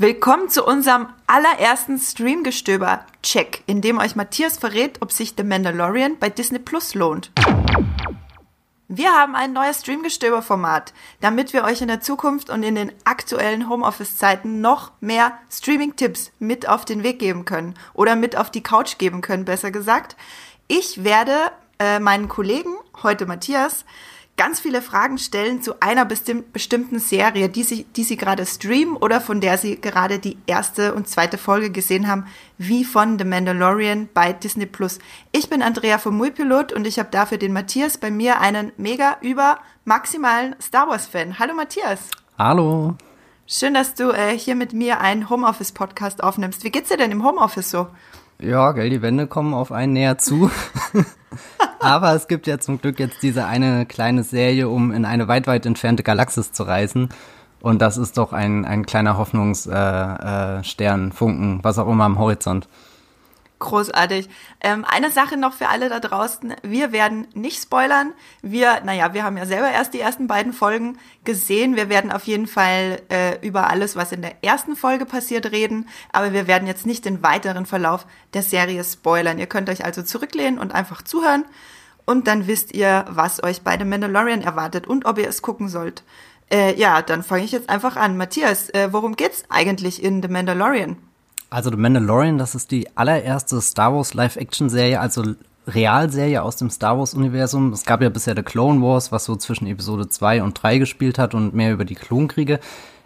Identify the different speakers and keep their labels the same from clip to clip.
Speaker 1: Willkommen zu unserem allerersten Streamgestöber-Check, in dem euch Matthias verrät, ob sich The Mandalorian bei Disney Plus lohnt. Wir haben ein neues Streamgestöber-Format, damit wir euch in der Zukunft und in den aktuellen Homeoffice-Zeiten noch mehr Streaming-Tipps mit auf den Weg geben können oder mit auf die Couch geben können, besser gesagt. Ich werde äh, meinen Kollegen, heute Matthias, ganz viele Fragen stellen zu einer bestimmten Serie, die sie, die sie gerade streamen oder von der sie gerade die erste und zweite Folge gesehen haben, wie von The Mandalorian bei Disney Plus. Ich bin Andrea vom Mulpilot und ich habe dafür den Matthias bei mir, einen mega über maximalen Star Wars Fan. Hallo Matthias.
Speaker 2: Hallo.
Speaker 1: Schön, dass du äh, hier mit mir einen Homeoffice Podcast aufnimmst. Wie geht's dir denn im Homeoffice so?
Speaker 2: Ja, gell, die Wände kommen auf einen näher zu. Aber es gibt ja zum Glück jetzt diese eine kleine Serie, um in eine weit, weit entfernte Galaxis zu reisen. Und das ist doch ein, ein kleiner Hoffnungsstern, äh, äh, Funken, was auch immer am Horizont.
Speaker 1: Großartig. Ähm, eine Sache noch für alle da draußen. Wir werden nicht spoilern. Wir, naja, wir haben ja selber erst die ersten beiden Folgen gesehen. Wir werden auf jeden Fall äh, über alles, was in der ersten Folge passiert, reden. Aber wir werden jetzt nicht den weiteren Verlauf der Serie spoilern. Ihr könnt euch also zurücklehnen und einfach zuhören. Und dann wisst ihr, was euch bei The Mandalorian erwartet und ob ihr es gucken sollt. Äh, ja, dann fange ich jetzt einfach an. Matthias, äh, worum geht's eigentlich in The Mandalorian?
Speaker 2: Also The Mandalorian, das ist die allererste Star Wars Live-Action-Serie, also Realserie aus dem Star Wars-Universum. Es gab ja bisher The Clone Wars, was so zwischen Episode 2 und 3 gespielt hat und mehr über die Klonkriege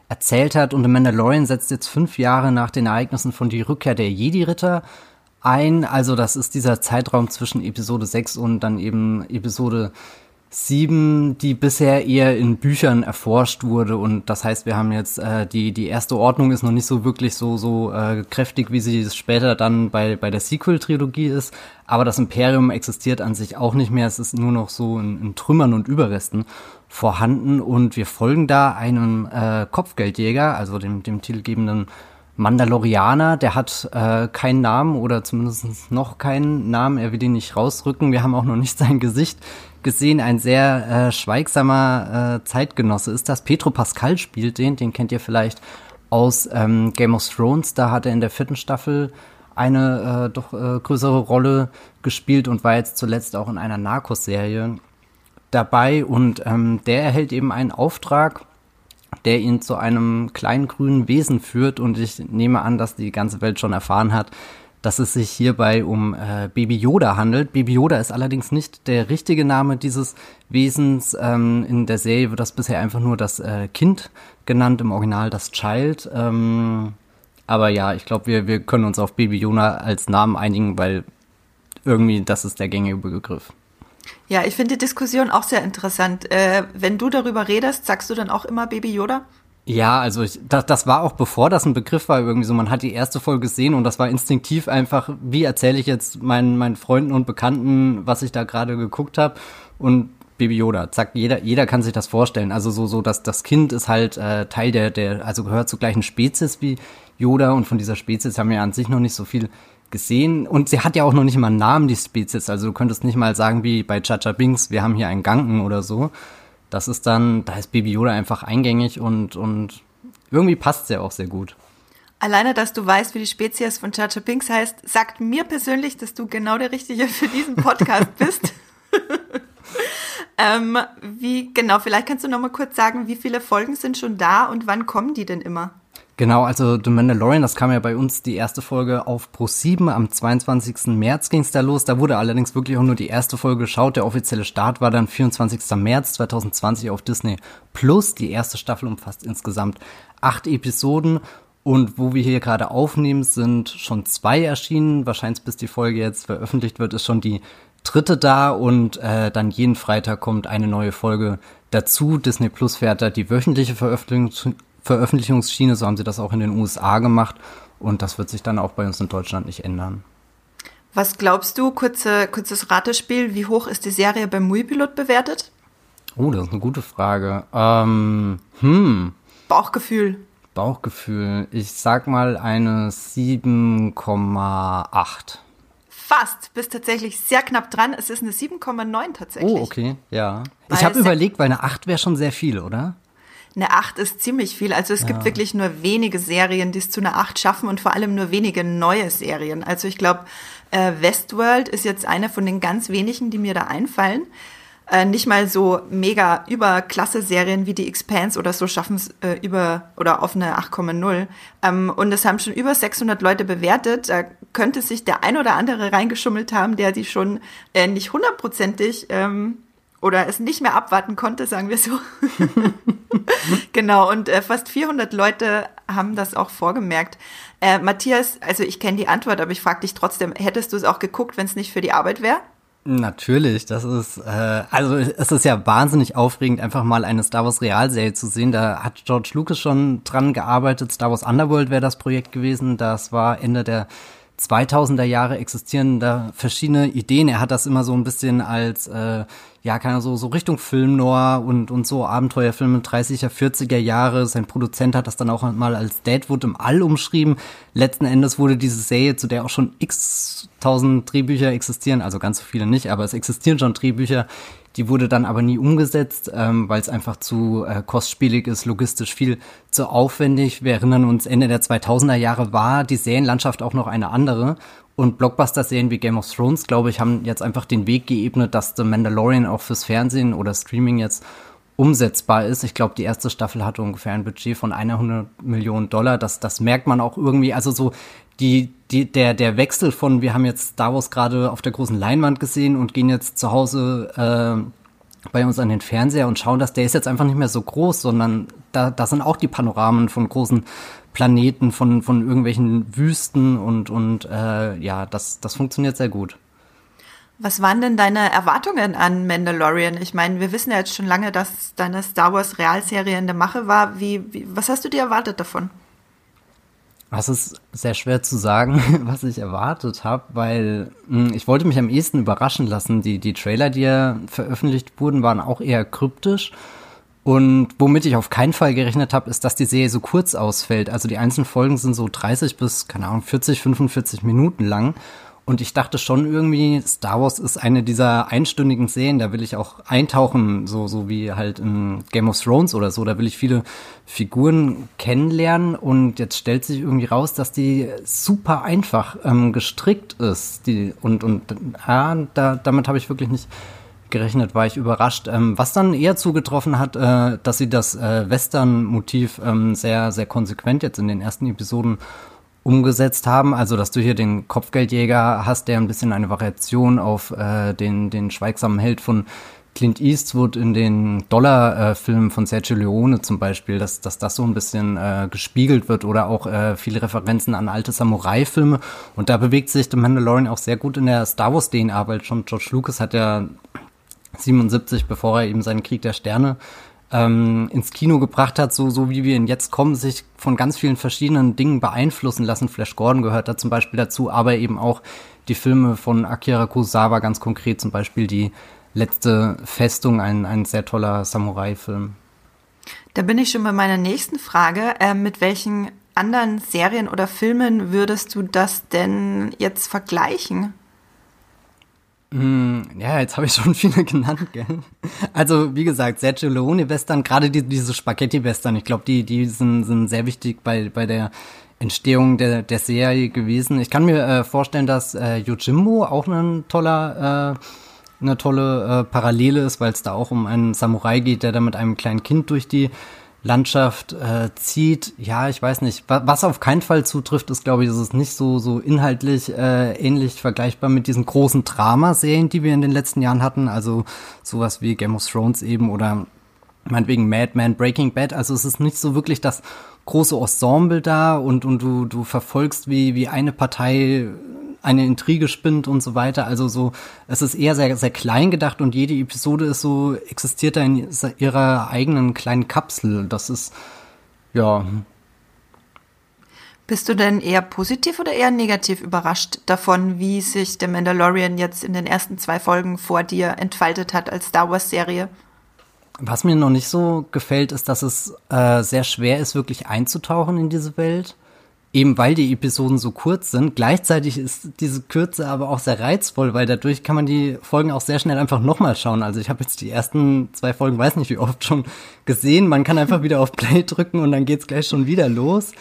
Speaker 2: erzählt hat. Und The Mandalorian setzt jetzt fünf Jahre nach den Ereignissen von die Rückkehr der Jedi-Ritter ein. Also das ist dieser Zeitraum zwischen Episode 6 und dann eben Episode sieben, die bisher eher in Büchern erforscht wurde und das heißt, wir haben jetzt äh, die die erste Ordnung ist noch nicht so wirklich so so äh, kräftig, wie sie es später dann bei bei der Sequel-Trilogie ist, aber das Imperium existiert an sich auch nicht mehr. Es ist nur noch so in, in Trümmern und Überresten vorhanden und wir folgen da einem äh, Kopfgeldjäger, also dem dem titelgebenden Mandalorianer, der hat äh, keinen Namen oder zumindest noch keinen Namen. Er will ihn nicht rausrücken. Wir haben auch noch nicht sein Gesicht gesehen. Ein sehr äh, schweigsamer äh, Zeitgenosse ist das. Petro Pascal spielt den. Den kennt ihr vielleicht aus ähm, Game of Thrones. Da hat er in der vierten Staffel eine äh, doch äh, größere Rolle gespielt und war jetzt zuletzt auch in einer Narcos-Serie dabei. Und ähm, der erhält eben einen Auftrag der ihn zu einem kleinen grünen Wesen führt und ich nehme an, dass die ganze Welt schon erfahren hat, dass es sich hierbei um äh, Baby Yoda handelt. Baby Yoda ist allerdings nicht der richtige Name dieses Wesens. Ähm, in der Serie wird das bisher einfach nur das äh, Kind genannt, im Original das Child. Ähm, aber ja, ich glaube, wir, wir können uns auf Baby Yoda als Namen einigen, weil irgendwie das ist der gängige Begriff.
Speaker 1: Ja, ich finde die Diskussion auch sehr interessant. Äh, wenn du darüber redest, sagst du dann auch immer Baby Yoda?
Speaker 2: Ja, also ich, das, das war auch bevor das ein Begriff war, irgendwie so, man hat die erste Folge gesehen und das war instinktiv einfach, wie erzähle ich jetzt meinen, meinen Freunden und Bekannten, was ich da gerade geguckt habe und Baby Yoda, zack, jeder, jeder kann sich das vorstellen. Also so, so, dass das Kind ist halt äh, Teil der, der, also gehört zur gleichen Spezies wie Yoda und von dieser Spezies haben wir an sich noch nicht so viel gesehen. Und sie hat ja auch noch nicht mal einen Namen, die Spezies. Also du könntest nicht mal sagen wie bei Chacha Binks, wir haben hier einen Ganken oder so. Das ist dann, da ist Baby Yoda einfach eingängig und, und irgendwie passt sie auch sehr gut.
Speaker 1: Alleine, dass du weißt, wie die Spezies von Chacha Binks heißt, sagt mir persönlich, dass du genau der Richtige für diesen Podcast bist. ähm, wie, genau, vielleicht kannst du noch mal kurz sagen, wie viele Folgen sind schon da und wann kommen die denn immer?
Speaker 2: Genau, also The Mandalorian, das kam ja bei uns die erste Folge auf Pro7 am 22. März ging's da los. Da wurde allerdings wirklich auch nur die erste Folge geschaut. Der offizielle Start war dann 24. März 2020 auf Disney Plus. Die erste Staffel umfasst insgesamt acht Episoden. Und wo wir hier gerade aufnehmen, sind schon zwei erschienen. Wahrscheinlich bis die Folge jetzt veröffentlicht wird, ist schon die dritte da und äh, dann jeden Freitag kommt eine neue Folge dazu. Disney Plus fährt da die wöchentliche Veröffentlichung Veröffentlichungsschiene, so haben sie das auch in den USA gemacht und das wird sich dann auch bei uns in Deutschland nicht ändern.
Speaker 1: Was glaubst du, kurze, kurzes Ratespiel, wie hoch ist die Serie beim Muipilot bewertet?
Speaker 2: Oh, das ist eine gute Frage. Ähm, hm.
Speaker 1: Bauchgefühl.
Speaker 2: Bauchgefühl. Ich sag mal eine 7,8.
Speaker 1: Fast, bist tatsächlich sehr knapp dran. Es ist eine 7,9 tatsächlich.
Speaker 2: Oh, okay, ja. Ich habe überlegt, weil eine 8 wäre schon sehr viel, oder?
Speaker 1: Eine 8 ist ziemlich viel. Also es ja. gibt wirklich nur wenige Serien, die es zu einer 8 schaffen und vor allem nur wenige neue Serien. Also ich glaube, äh, Westworld ist jetzt eine von den ganz wenigen, die mir da einfallen. Äh, nicht mal so mega überklasse Serien wie die Expanse oder so schaffen es äh, über oder auf eine 8,0. Ähm, und es haben schon über 600 Leute bewertet. Da könnte sich der ein oder andere reingeschummelt haben, der die schon äh, nicht hundertprozentig ähm, oder es nicht mehr abwarten konnte, sagen wir so. genau, und äh, fast 400 Leute haben das auch vorgemerkt. Äh, Matthias, also ich kenne die Antwort, aber ich frage dich trotzdem, hättest du es auch geguckt, wenn es nicht für die Arbeit wäre?
Speaker 2: Natürlich, das ist, äh, also es ist ja wahnsinnig aufregend, einfach mal eine Star Wars Realserie zu sehen. Da hat George Lucas schon dran gearbeitet. Star Wars Underworld wäre das Projekt gewesen. Das war Ende der 2000er Jahre existieren da verschiedene Ideen. Er hat das immer so ein bisschen als, äh, ja, keine so, so Richtung Film Noir und, und so Abenteuerfilme 30er, 40er Jahre. Sein Produzent hat das dann auch mal als Deadwood im All umschrieben. Letzten Endes wurde diese Serie, zu der auch schon x tausend Drehbücher existieren, also ganz so viele nicht, aber es existieren schon Drehbücher, die wurde dann aber nie umgesetzt, ähm, weil es einfach zu äh, kostspielig ist, logistisch viel zu aufwendig. Wir erinnern uns, Ende der 2000er Jahre war die Serienlandschaft auch noch eine andere. Und Blockbuster-Serien wie Game of Thrones, glaube ich, haben jetzt einfach den Weg geebnet, dass The Mandalorian auch fürs Fernsehen oder Streaming jetzt umsetzbar ist. Ich glaube, die erste Staffel hatte ungefähr ein Budget von 100 Millionen Dollar. Das, das merkt man auch irgendwie. Also so die, die, der, der Wechsel von, wir haben jetzt Star Wars gerade auf der großen Leinwand gesehen und gehen jetzt zu Hause äh, bei uns an den Fernseher und schauen das, der ist jetzt einfach nicht mehr so groß, sondern da, da sind auch die Panoramen von großen Planeten, von, von irgendwelchen Wüsten und, und äh, ja, das, das funktioniert sehr gut.
Speaker 1: Was waren denn deine Erwartungen an Mandalorian? Ich meine, wir wissen ja jetzt schon lange, dass deine Star Wars Realserie in der Mache war. Wie, wie, was hast du dir erwartet davon?
Speaker 2: Das ist sehr schwer zu sagen, was ich erwartet habe, weil mh, hm, ich wollte mich am ehesten überraschen lassen. Die, die Trailer, die ja veröffentlicht wurden, waren auch eher kryptisch. Und womit ich auf keinen Fall gerechnet habe, ist, dass die Serie so kurz ausfällt. Also die einzelnen Folgen sind so 30 bis, keine Ahnung, 40, 45 Minuten lang. Und ich dachte schon irgendwie, Star Wars ist eine dieser einstündigen Serien, da will ich auch eintauchen, so, so wie halt in Game of Thrones oder so. Da will ich viele Figuren kennenlernen und jetzt stellt sich irgendwie raus, dass die super einfach ähm, gestrickt ist. Die, und, und ja, da, damit habe ich wirklich nicht gerechnet, war ich überrascht. Ähm, was dann eher zugetroffen hat, äh, dass sie das äh, Western-Motiv ähm, sehr, sehr konsequent jetzt in den ersten Episoden umgesetzt haben. Also, dass du hier den Kopfgeldjäger hast, der ein bisschen eine Variation auf äh, den, den schweigsamen Held von Clint Eastwood in den Dollar-Filmen von Sergio Leone zum Beispiel, dass, dass das so ein bisschen äh, gespiegelt wird oder auch äh, viele Referenzen an alte Samurai-Filme. Und da bewegt sich The Mandalorian auch sehr gut in der Star Wars-DNA, weil schon George Lucas hat ja 77, bevor er eben seinen Krieg der Sterne ähm, ins Kino gebracht hat, so, so wie wir ihn jetzt kommen, sich von ganz vielen verschiedenen Dingen beeinflussen lassen. Flash Gordon gehört da zum Beispiel dazu, aber eben auch die Filme von Akira Kurosawa, ganz konkret zum Beispiel die letzte Festung, ein, ein sehr toller Samurai-Film.
Speaker 1: Da bin ich schon bei meiner nächsten Frage. Äh, mit welchen anderen Serien oder Filmen würdest du das denn jetzt vergleichen?
Speaker 2: Hm, ja, jetzt habe ich schon viele genannt, gell? Also, wie gesagt, Sergio Leone-Western, gerade die, diese Spaghetti-Western, ich glaube, die, die sind, sind sehr wichtig bei, bei der Entstehung der, der Serie gewesen. Ich kann mir äh, vorstellen, dass äh, Yojimbo auch ein toller, äh, eine tolle äh, Parallele ist, weil es da auch um einen Samurai geht, der da mit einem kleinen Kind durch die Landschaft äh, zieht, ja, ich weiß nicht. Was auf keinen Fall zutrifft, ist, glaube ich, ist es nicht so, so inhaltlich äh, ähnlich vergleichbar mit diesen großen Dramaserien, die wir in den letzten Jahren hatten. Also sowas wie Game of Thrones eben oder meinetwegen Mad Men, Breaking Bad. Also es ist nicht so wirklich das große Ensemble da und, und du, du verfolgst, wie, wie eine Partei eine Intrige spinnt und so weiter. Also so, es ist eher sehr, sehr klein gedacht und jede Episode ist so, existiert da in ihrer eigenen kleinen Kapsel. Das ist, ja.
Speaker 1: Bist du denn eher positiv oder eher negativ überrascht davon, wie sich der Mandalorian jetzt in den ersten zwei Folgen vor dir entfaltet hat als Star Wars Serie?
Speaker 2: Was mir noch nicht so gefällt, ist, dass es äh, sehr schwer ist, wirklich einzutauchen in diese Welt. Eben weil die Episoden so kurz sind. Gleichzeitig ist diese Kürze aber auch sehr reizvoll, weil dadurch kann man die Folgen auch sehr schnell einfach nochmal schauen. Also ich habe jetzt die ersten zwei Folgen, weiß nicht wie oft schon gesehen. Man kann einfach wieder auf Play drücken und dann geht's gleich schon wieder los.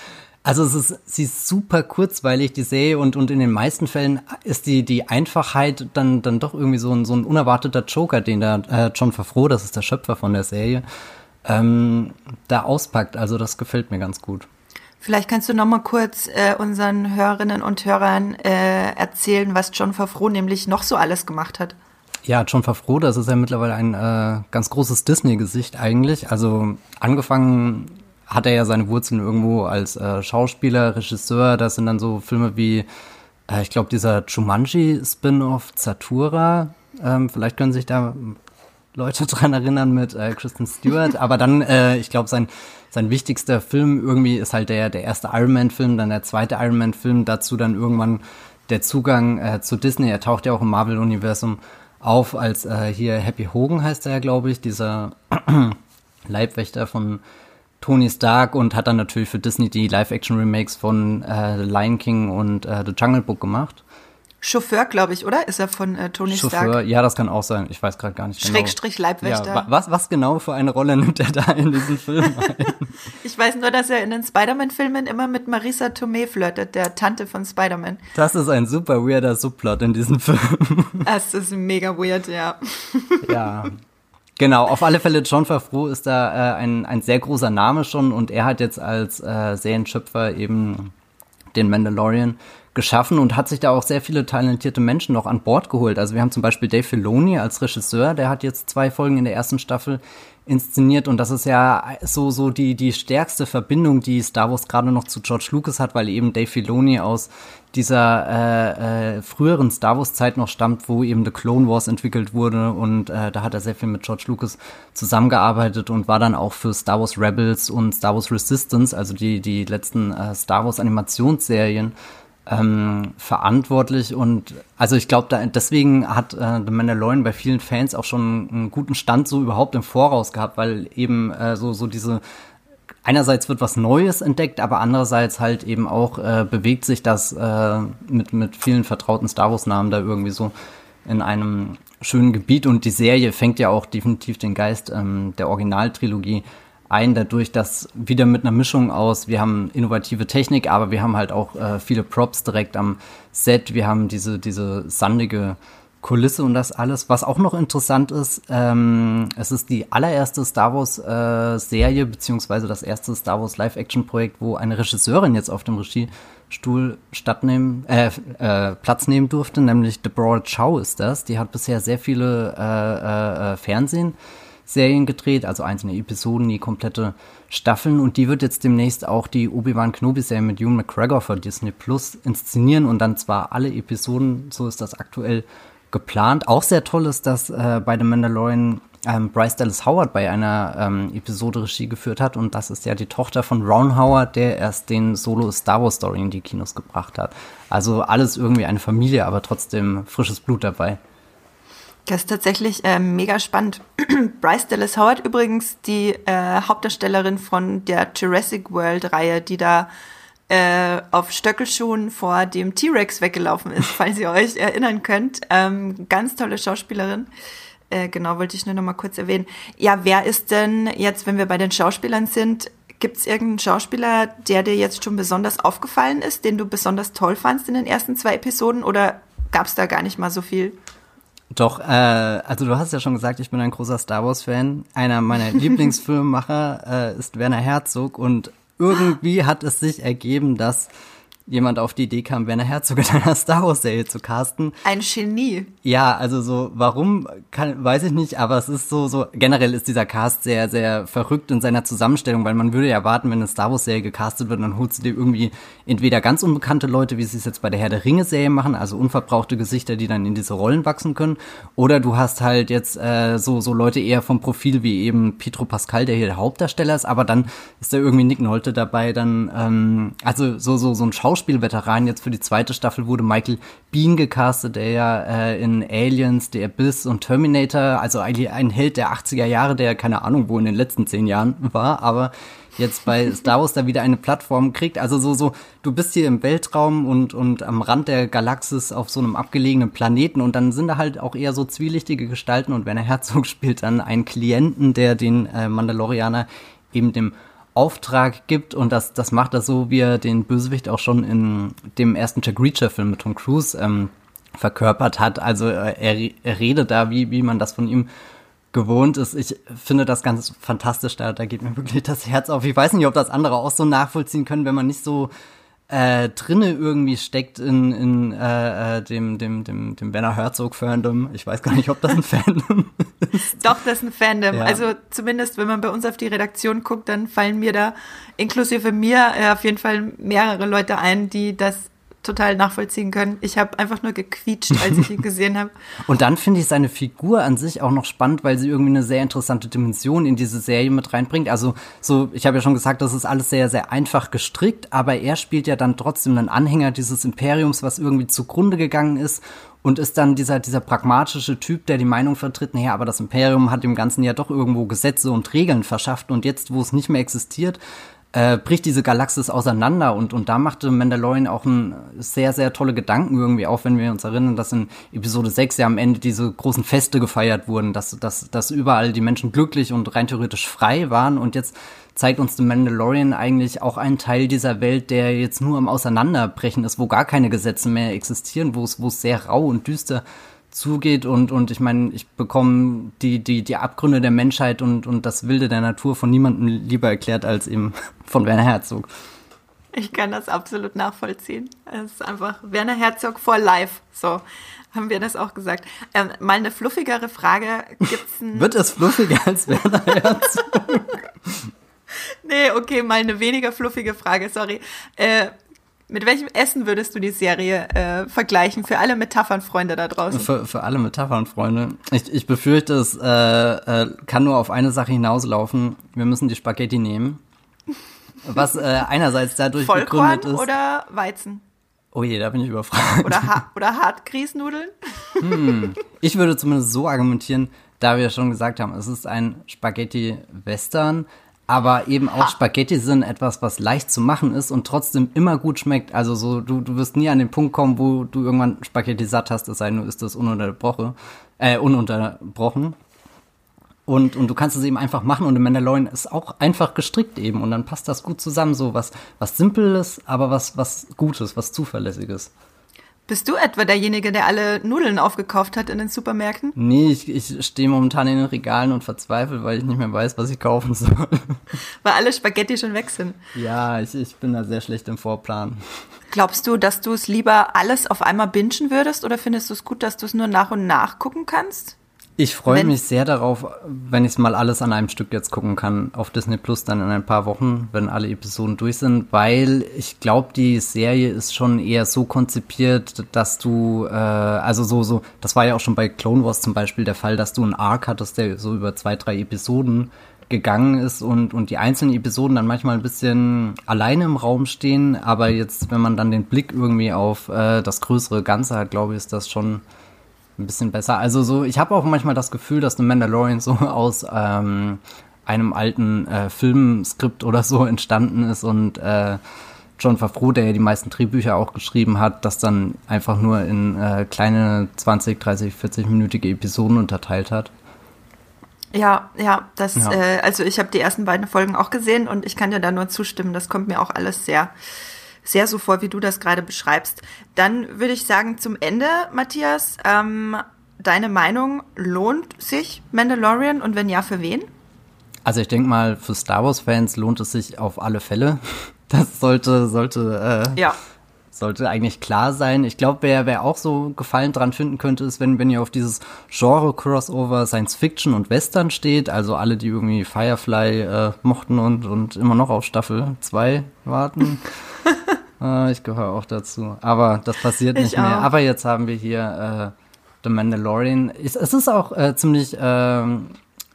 Speaker 2: Also es ist, sie ist super kurzweilig, die Serie, und, und in den meisten Fällen ist die, die Einfachheit dann, dann doch irgendwie so ein, so ein unerwarteter Joker, den da äh, John Favreau, das ist der Schöpfer von der Serie, ähm, da auspackt. Also das gefällt mir ganz gut.
Speaker 1: Vielleicht kannst du noch mal kurz äh, unseren Hörerinnen und Hörern äh, erzählen, was John Favreau nämlich noch so alles gemacht hat.
Speaker 2: Ja, John Favreau, das ist ja mittlerweile ein äh, ganz großes Disney-Gesicht eigentlich. Also angefangen hat er ja seine Wurzeln irgendwo als äh, Schauspieler, Regisseur. Das sind dann so Filme wie, äh, ich glaube, dieser Jumanji-Spin-off Zatura. Ähm, vielleicht können sich da Leute dran erinnern mit äh, Kristen Stewart. Aber dann, äh, ich glaube, sein sein wichtigster Film irgendwie ist halt der, der erste Iron Man-Film, dann der zweite Iron Man-Film, dazu dann irgendwann der Zugang äh, zu Disney. Er taucht ja auch im Marvel-Universum auf als äh, hier Happy Hogan heißt er glaube ich, dieser Leibwächter von Tony Stark und hat dann natürlich für Disney die Live-Action-Remakes von äh, Lion King und äh, The Jungle Book gemacht.
Speaker 1: Chauffeur, glaube ich, oder? Ist er von äh, Tony Chauffeur, Stark?
Speaker 2: Ja, das kann auch sein. Ich weiß gerade gar nicht
Speaker 1: genau. Schrägstrich Leibwächter.
Speaker 2: Ja, was, was genau für eine Rolle nimmt er da in diesem Film ein?
Speaker 1: ich weiß nur, dass er in den Spider-Man-Filmen immer mit Marisa Tomei flirtet, der Tante von Spider-Man.
Speaker 2: Das ist ein super weirder Subplot in diesem Film.
Speaker 1: das ist mega weird, ja.
Speaker 2: ja. Genau, auf alle Fälle John Favreau ist da äh, ein, ein sehr großer Name schon und er hat jetzt als äh, Serienschöpfer eben den Mandalorian geschaffen und hat sich da auch sehr viele talentierte Menschen noch an Bord geholt. Also wir haben zum Beispiel Dave Filoni als Regisseur, der hat jetzt zwei Folgen in der ersten Staffel inszeniert und das ist ja so so die die stärkste Verbindung, die Star Wars gerade noch zu George Lucas hat, weil eben Dave Filoni aus dieser äh, äh, früheren Star Wars Zeit noch stammt, wo eben The Clone Wars entwickelt wurde und äh, da hat er sehr viel mit George Lucas zusammengearbeitet und war dann auch für Star Wars Rebels und Star Wars Resistance, also die die letzten äh, Star Wars Animationsserien ähm, verantwortlich und also ich glaube, deswegen hat äh, The Mandalorian bei vielen Fans auch schon einen guten Stand so überhaupt im Voraus gehabt, weil eben äh, so, so diese einerseits wird was Neues entdeckt, aber andererseits halt eben auch äh, bewegt sich das äh, mit, mit vielen vertrauten Star Wars-Namen da irgendwie so in einem schönen Gebiet. Und die Serie fängt ja auch definitiv den Geist ähm, der Originaltrilogie ein, dadurch, dass wieder mit einer Mischung aus, wir haben innovative Technik, aber wir haben halt auch äh, viele Props direkt am Set, wir haben diese, diese sandige Kulisse und das alles. Was auch noch interessant ist, ähm, es ist die allererste Star Wars äh, beziehungsweise das erste Star Wars Live-Action-Projekt, wo eine Regisseurin jetzt auf dem Regiestuhl stattnehmen, äh, äh, Platz nehmen durfte, nämlich Deborah Chow ist das. Die hat bisher sehr viele äh, äh, äh Fernsehen Serien gedreht, also einzelne Episoden, die komplette Staffeln und die wird jetzt demnächst auch die Obi-Wan Kenobi-Serie mit Ewan McGregor für Disney Plus inszenieren und dann zwar alle Episoden, so ist das aktuell geplant. Auch sehr toll ist, dass äh, bei The Mandalorian ähm, Bryce Dallas Howard bei einer ähm, Episode Regie geführt hat und das ist ja die Tochter von Ron Howard, der erst den Solo Star Wars Story in die Kinos gebracht hat. Also alles irgendwie eine Familie, aber trotzdem frisches Blut dabei.
Speaker 1: Das ist tatsächlich äh, mega spannend. Bryce Dallas Howard übrigens die äh, Hauptdarstellerin von der Jurassic World Reihe, die da äh, auf Stöckelschuhen vor dem T-Rex weggelaufen ist, falls ihr euch erinnern könnt. Ähm, ganz tolle Schauspielerin. Äh, genau, wollte ich nur noch mal kurz erwähnen. Ja, wer ist denn jetzt, wenn wir bei den Schauspielern sind, gibt es irgendeinen Schauspieler, der dir jetzt schon besonders aufgefallen ist, den du besonders toll fandst in den ersten zwei Episoden oder gab es da gar nicht mal so viel?
Speaker 2: Doch, äh, also du hast ja schon gesagt, ich bin ein großer Star Wars-Fan. Einer meiner Lieblingsfilmemacher äh, ist Werner Herzog und irgendwie hat es sich ergeben, dass jemand auf die Idee kam, Werner Herzog in einer Star Wars Serie zu casten.
Speaker 1: Ein Genie.
Speaker 2: Ja, also so, warum, kann, weiß ich nicht, aber es ist so, so, generell ist dieser Cast sehr, sehr verrückt in seiner Zusammenstellung, weil man würde ja erwarten, wenn eine Star Wars Serie gecastet wird, dann holst du dir irgendwie entweder ganz unbekannte Leute, wie sie es jetzt bei der Herr der Ringe Serie machen, also unverbrauchte Gesichter, die dann in diese Rollen wachsen können, oder du hast halt jetzt äh, so, so Leute eher vom Profil wie eben Pietro Pascal, der hier der Hauptdarsteller ist, aber dann ist da irgendwie Nick Nolte dabei, dann, ähm, also so, so, so ein Schauspieler Schauspielveteran. Jetzt für die zweite Staffel wurde Michael Bean gecastet, der ja äh, in Aliens, The Abyss und Terminator, also eigentlich ein Held der 80er Jahre, der keine Ahnung wo in den letzten zehn Jahren war, aber jetzt bei Star Wars da wieder eine Plattform kriegt. Also so, so, du bist hier im Weltraum und, und am Rand der Galaxis auf so einem abgelegenen Planeten und dann sind da halt auch eher so zwielichtige Gestalten und Werner Herzog spielt dann einen Klienten, der den äh, Mandalorianer eben dem Auftrag gibt und das, das macht er so, wie er den Bösewicht auch schon in dem ersten Jack Reacher-Film mit Tom Cruise ähm, verkörpert hat. Also äh, er, er redet da, wie, wie man das von ihm gewohnt ist. Ich finde das ganz fantastisch, da, da geht mir wirklich das Herz auf. Ich weiß nicht, ob das andere auch so nachvollziehen können, wenn man nicht so äh, drinne irgendwie steckt in, in äh, äh, dem, dem, dem, dem Werner Herzog-Fandom. Ich weiß gar nicht, ob das ein Fandom
Speaker 1: ist. Doch, das ist ein Fandom. Ja. Also zumindest, wenn man bei uns auf die Redaktion guckt, dann fallen mir da inklusive mir äh, auf jeden Fall mehrere Leute ein, die das total nachvollziehen können. Ich habe einfach nur gequietscht, als ich ihn gesehen habe.
Speaker 2: Und dann finde ich seine Figur an sich auch noch spannend, weil sie irgendwie eine sehr interessante Dimension in diese Serie mit reinbringt. Also so, ich habe ja schon gesagt, das ist alles sehr, sehr einfach gestrickt, aber er spielt ja dann trotzdem einen Anhänger dieses Imperiums, was irgendwie zugrunde gegangen ist und ist dann dieser, dieser pragmatische Typ, der die Meinung vertritt, naja, aber das Imperium hat dem Ganzen ja doch irgendwo Gesetze und Regeln verschafft und jetzt, wo es nicht mehr existiert, äh, bricht diese Galaxis auseinander und, und da machte Mandalorian auch ein sehr, sehr tolle Gedanken irgendwie auf, wenn wir uns erinnern, dass in Episode 6 ja am Ende diese großen Feste gefeiert wurden, dass, dass, dass überall die Menschen glücklich und rein theoretisch frei waren. Und jetzt zeigt uns The Mandalorian eigentlich auch einen Teil dieser Welt, der jetzt nur am Auseinanderbrechen ist, wo gar keine Gesetze mehr existieren, wo es, wo es sehr rau und düster zugeht und, und ich meine, ich bekomme die, die, die Abgründe der Menschheit und, und das Wilde der Natur von niemandem lieber erklärt als eben von Werner Herzog.
Speaker 1: Ich kann das absolut nachvollziehen. Es ist einfach Werner Herzog for life. So haben wir das auch gesagt. Ähm, mal eine fluffigere Frage. Gibt's
Speaker 2: Wird es fluffiger als Werner Herzog?
Speaker 1: nee, okay, mal eine weniger fluffige Frage, sorry. Äh, mit welchem Essen würdest du die Serie äh, vergleichen für alle Metaphernfreunde da draußen?
Speaker 2: Für, für alle Metaphernfreunde. Ich, ich befürchte, es äh, äh, kann nur auf eine Sache hinauslaufen. Wir müssen die Spaghetti nehmen. Was äh, einerseits dadurch
Speaker 1: Vollkorn
Speaker 2: begründet ist.
Speaker 1: oder Weizen?
Speaker 2: Oh je, da bin ich überfragt.
Speaker 1: Oder, ha oder Hartgrießnudeln?
Speaker 2: Hm. Ich würde zumindest so argumentieren, da wir schon gesagt haben, es ist ein Spaghetti-Western, aber eben auch ha. Spaghetti sind etwas, was leicht zu machen ist und trotzdem immer gut schmeckt. Also so, du, du wirst nie an den Punkt kommen, wo du irgendwann Spaghetti satt hast, es sei denn, du isst das ununterbrochen. Äh, ununterbrochen. Und, und du kannst es eben einfach machen und im Mandalorian ist auch einfach gestrickt eben und dann passt das gut zusammen, so was, was Simples, aber was, was Gutes, was Zuverlässiges.
Speaker 1: Bist du etwa derjenige, der alle Nudeln aufgekauft hat in den Supermärkten?
Speaker 2: Nee, ich, ich stehe momentan in den Regalen und verzweifle, weil ich nicht mehr weiß, was ich kaufen soll.
Speaker 1: Weil alle Spaghetti schon weg sind.
Speaker 2: Ja, ich, ich bin da sehr schlecht im Vorplan.
Speaker 1: Glaubst du, dass du es lieber alles auf einmal bingen würdest oder findest du es gut, dass du es nur nach und nach gucken kannst?
Speaker 2: Ich freue mich sehr darauf, wenn ich es mal alles an einem Stück jetzt gucken kann auf Disney Plus dann in ein paar Wochen, wenn alle Episoden durch sind, weil ich glaube, die Serie ist schon eher so konzipiert, dass du, äh, also so, so, das war ja auch schon bei Clone Wars zum Beispiel der Fall, dass du einen Arc hattest, der so über zwei, drei Episoden gegangen ist und, und die einzelnen Episoden dann manchmal ein bisschen alleine im Raum stehen, aber jetzt, wenn man dann den Blick irgendwie auf äh, das größere Ganze hat, glaube ich, ist das schon ein bisschen besser. Also so, ich habe auch manchmal das Gefühl, dass The Mandalorian so aus ähm, einem alten äh, Filmskript oder so entstanden ist und äh, John Favreau, der ja die meisten Drehbücher auch geschrieben hat, das dann einfach nur in äh, kleine 20, 30, 40-minütige Episoden unterteilt hat.
Speaker 1: Ja, ja, das, ja. Äh, also ich habe die ersten beiden Folgen auch gesehen und ich kann dir da nur zustimmen. Das kommt mir auch alles sehr sehr so vor, wie du das gerade beschreibst. Dann würde ich sagen, zum Ende, Matthias, ähm, deine Meinung, lohnt sich Mandalorian und wenn ja, für wen?
Speaker 2: Also ich denke mal, für Star Wars-Fans lohnt es sich auf alle Fälle. Das sollte, sollte, äh, ja. sollte eigentlich klar sein. Ich glaube, wer, wer auch so Gefallen dran finden könnte, ist, wenn, wenn ihr auf dieses Genre-Crossover Science Fiction und Western steht, also alle, die irgendwie Firefly äh, mochten und, und immer noch auf Staffel 2 warten. Ah, ich gehöre auch dazu. Aber das passiert nicht mehr. Aber jetzt haben wir hier äh, The Mandalorian. Es, es ist auch äh, ziemlich äh,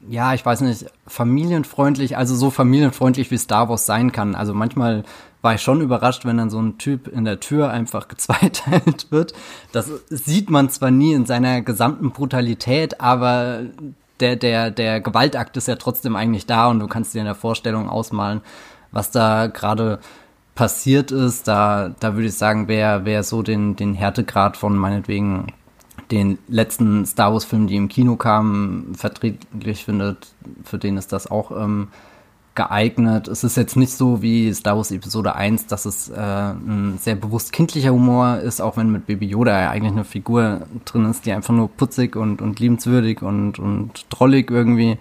Speaker 2: ja, ich weiß nicht, familienfreundlich, also so familienfreundlich wie Star Wars sein kann. Also manchmal war ich schon überrascht, wenn dann so ein Typ in der Tür einfach gezweiteilt wird. Das sieht man zwar nie in seiner gesamten Brutalität, aber der, der, der Gewaltakt ist ja trotzdem eigentlich da und du kannst dir in der Vorstellung ausmalen, was da gerade passiert ist. Da, da würde ich sagen, wer, wer so den, den Härtegrad von meinetwegen den letzten Star Wars-Film, die im Kino kamen, verträglich findet, für den ist das auch ähm, geeignet. Es ist jetzt nicht so wie Star Wars Episode 1, dass es äh, ein sehr bewusst kindlicher Humor ist, auch wenn mit Baby Yoda ja eigentlich eine Figur drin ist, die einfach nur putzig und, und liebenswürdig und, und trollig irgendwie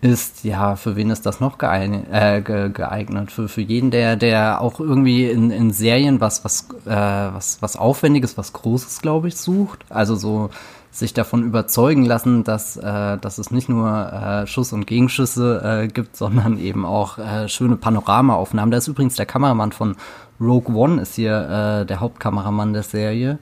Speaker 2: ist, ja, für wen ist das noch geeignet? Äh, geeignet? Für, für jeden, der, der auch irgendwie in, in Serien was, was, äh, was, was Aufwendiges, was Großes, glaube ich, sucht. Also so sich davon überzeugen lassen, dass, äh, dass es nicht nur äh, Schuss und Gegenschüsse äh, gibt, sondern eben auch äh, schöne Panoramaaufnahmen. Da ist übrigens der Kameramann von Rogue One, ist hier äh, der Hauptkameramann der Serie.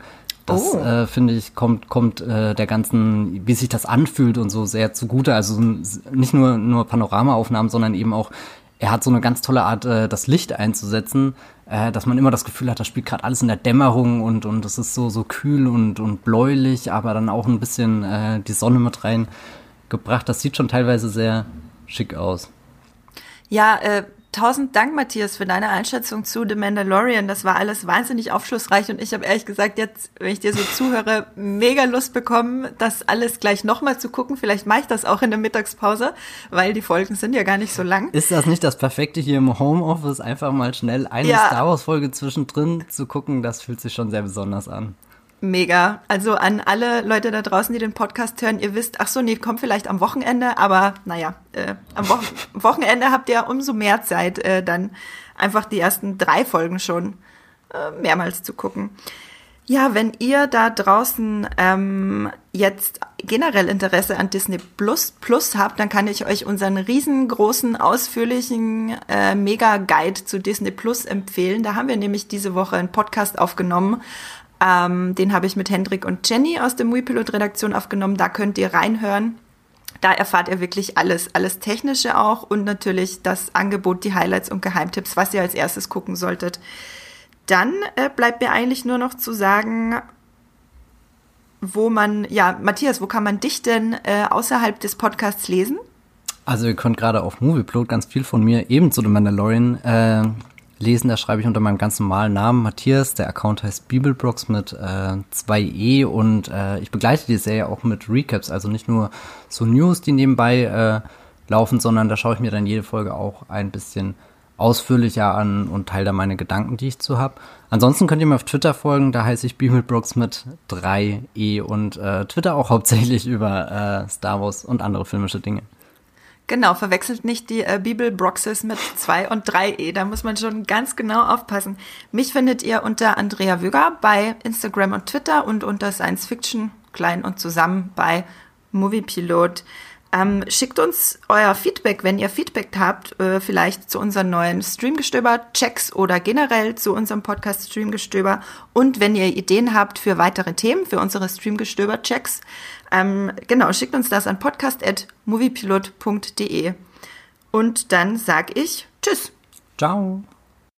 Speaker 2: Das oh. äh, finde ich kommt kommt äh, der ganzen, wie sich das anfühlt und so sehr zugute. Also nicht nur nur Panoramaaufnahmen, sondern eben auch er hat so eine ganz tolle Art, äh, das Licht einzusetzen, äh, dass man immer das Gefühl hat, das spielt gerade alles in der Dämmerung und und es ist so so kühl und und bläulich, aber dann auch ein bisschen äh, die Sonne mit reingebracht. Das sieht schon teilweise sehr schick aus.
Speaker 1: Ja, äh, tausend Dank, Matthias, für deine Einschätzung zu The Mandalorian. Das war alles wahnsinnig aufschlussreich und ich habe ehrlich gesagt jetzt, wenn ich dir so zuhöre, mega Lust bekommen, das alles gleich nochmal zu gucken. Vielleicht mache ich das auch in der Mittagspause, weil die Folgen sind ja gar nicht so lang.
Speaker 2: Ist das nicht das Perfekte hier im Homeoffice, einfach mal schnell eine ja. Star Wars Folge zwischendrin zu gucken? Das fühlt sich schon sehr besonders an.
Speaker 1: Mega. Also an alle Leute da draußen, die den Podcast hören, ihr wisst, ach so, nee, kommt vielleicht am Wochenende, aber naja, äh, am Wo Wochenende habt ihr umso mehr Zeit, äh, dann einfach die ersten drei Folgen schon äh, mehrmals zu gucken. Ja, wenn ihr da draußen ähm, jetzt generell Interesse an Disney Plus, Plus habt, dann kann ich euch unseren riesengroßen, ausführlichen äh, Mega-Guide zu Disney Plus empfehlen. Da haben wir nämlich diese Woche einen Podcast aufgenommen ähm, den habe ich mit Hendrik und Jenny aus der Muipilot-Redaktion aufgenommen. Da könnt ihr reinhören. Da erfahrt ihr wirklich alles, alles Technische auch und natürlich das Angebot, die Highlights und Geheimtipps, was ihr als erstes gucken solltet. Dann äh, bleibt mir eigentlich nur noch zu sagen, wo man, ja, Matthias, wo kann man dich denn äh, außerhalb des Podcasts lesen?
Speaker 2: Also ihr könnt gerade auf Movieplot ganz viel von mir eben zu The Mandalorian äh, lesen. Da schreibe ich unter meinem ganz normalen Namen Matthias. Der Account heißt Bibelbrooks mit äh, 2e und äh, ich begleite die Serie auch mit Recaps, also nicht nur so News, die nebenbei äh, laufen, sondern da schaue ich mir dann jede Folge auch ein bisschen ausführlicher an und teile da meine Gedanken, die ich zu habe. Ansonsten könnt ihr mir auf Twitter folgen, da heiße ich Bibelbrooks mit 3e und äh, Twitter auch hauptsächlich über äh, Star Wars und andere filmische Dinge.
Speaker 1: Genau, verwechselt nicht die äh, Bibel Broxes mit 2 und 3 E. Da muss man schon ganz genau aufpassen. Mich findet ihr unter Andrea Wüger bei Instagram und Twitter und unter Science Fiction klein und zusammen bei Moviepilot. Ähm, schickt uns euer Feedback, wenn ihr Feedback habt, äh, vielleicht zu unseren neuen Streamgestöber-Checks oder generell zu unserem Podcast Streamgestöber. Und wenn ihr Ideen habt für weitere Themen, für unsere Streamgestöber-Checks, ähm, genau, schickt uns das an podcast.moviepilot.de. Und dann sag ich Tschüss.
Speaker 2: Ciao.